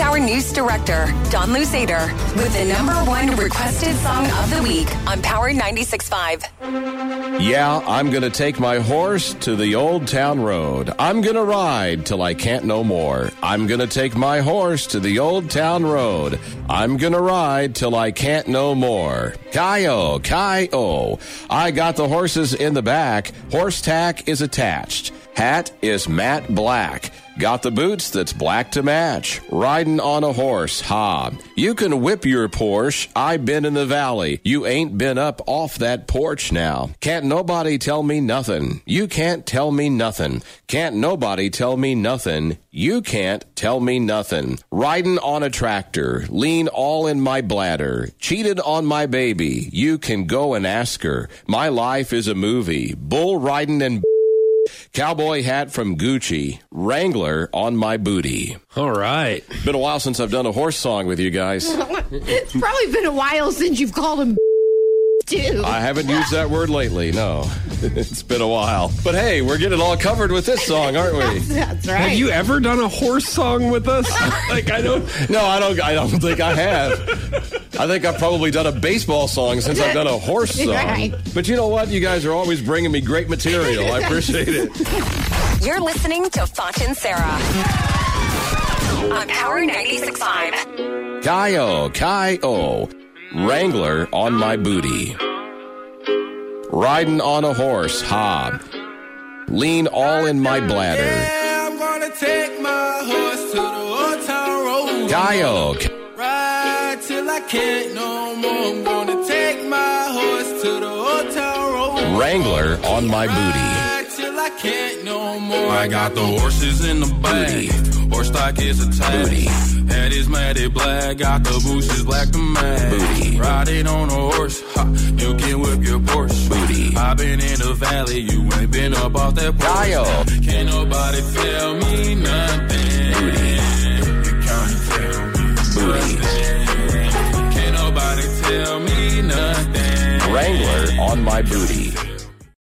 Hour News Director, Don Louzader, with the number one requested song of the week on Power 96.5. Yeah, I'm gonna take my horse to the old town road. I'm gonna ride till I can't no more. I'm gonna take my horse to the old town road. I'm gonna ride till I can't no more. Ki-O, Ki-O. I got the horses in the back. Horse tack is attached. Hat is matte black. Got the boots that's black to match. Riding on a horse, ha. You can whip your Porsche. I been in the valley. You ain't been up off that porch now. Can't nobody tell me nothing. You can't tell me nothing. Can't nobody tell me nothing. You can't tell me nothing. Riding on a tractor. Lean all in my bladder. Cheated on my baby. You can go and ask her. My life is a movie. Bull riding and Cowboy hat from Gucci. Wrangler on my booty. All right. Been a while since I've done a horse song with you guys. it's probably been a while since you've called him too. I haven't used that word lately. No, it's been a while. But hey, we're getting all covered with this song, aren't we? That's right. Have you ever done a horse song with us? like I don't. No, I don't. I don't think I have. I think I've probably done a baseball song since I've done a horse song. Right. But you know what? You guys are always bringing me great material. I appreciate it. You're listening to Foch and Sarah on Power 96.5. Ki-O, Ki-O. Wrangler on my booty. Riding on a horse, hob. Lean all in my bladder. Yeah, I'm gonna take my horse to the old town road. Ki-O, Ride till I can't no more. I'm gonna take my horse to the road. Wrangler on my booty. Till I can't no more. I got the horses in the back. Horse stock is attached. Booty. Head is matted black. Got the boosters black to match. Booty. Riding on a horse. Ha, you can whip your Porsche. Booty. I've been in the valley. You ain't been up off that porch. Can't nobody tell me nothing. Wrangler on my booty.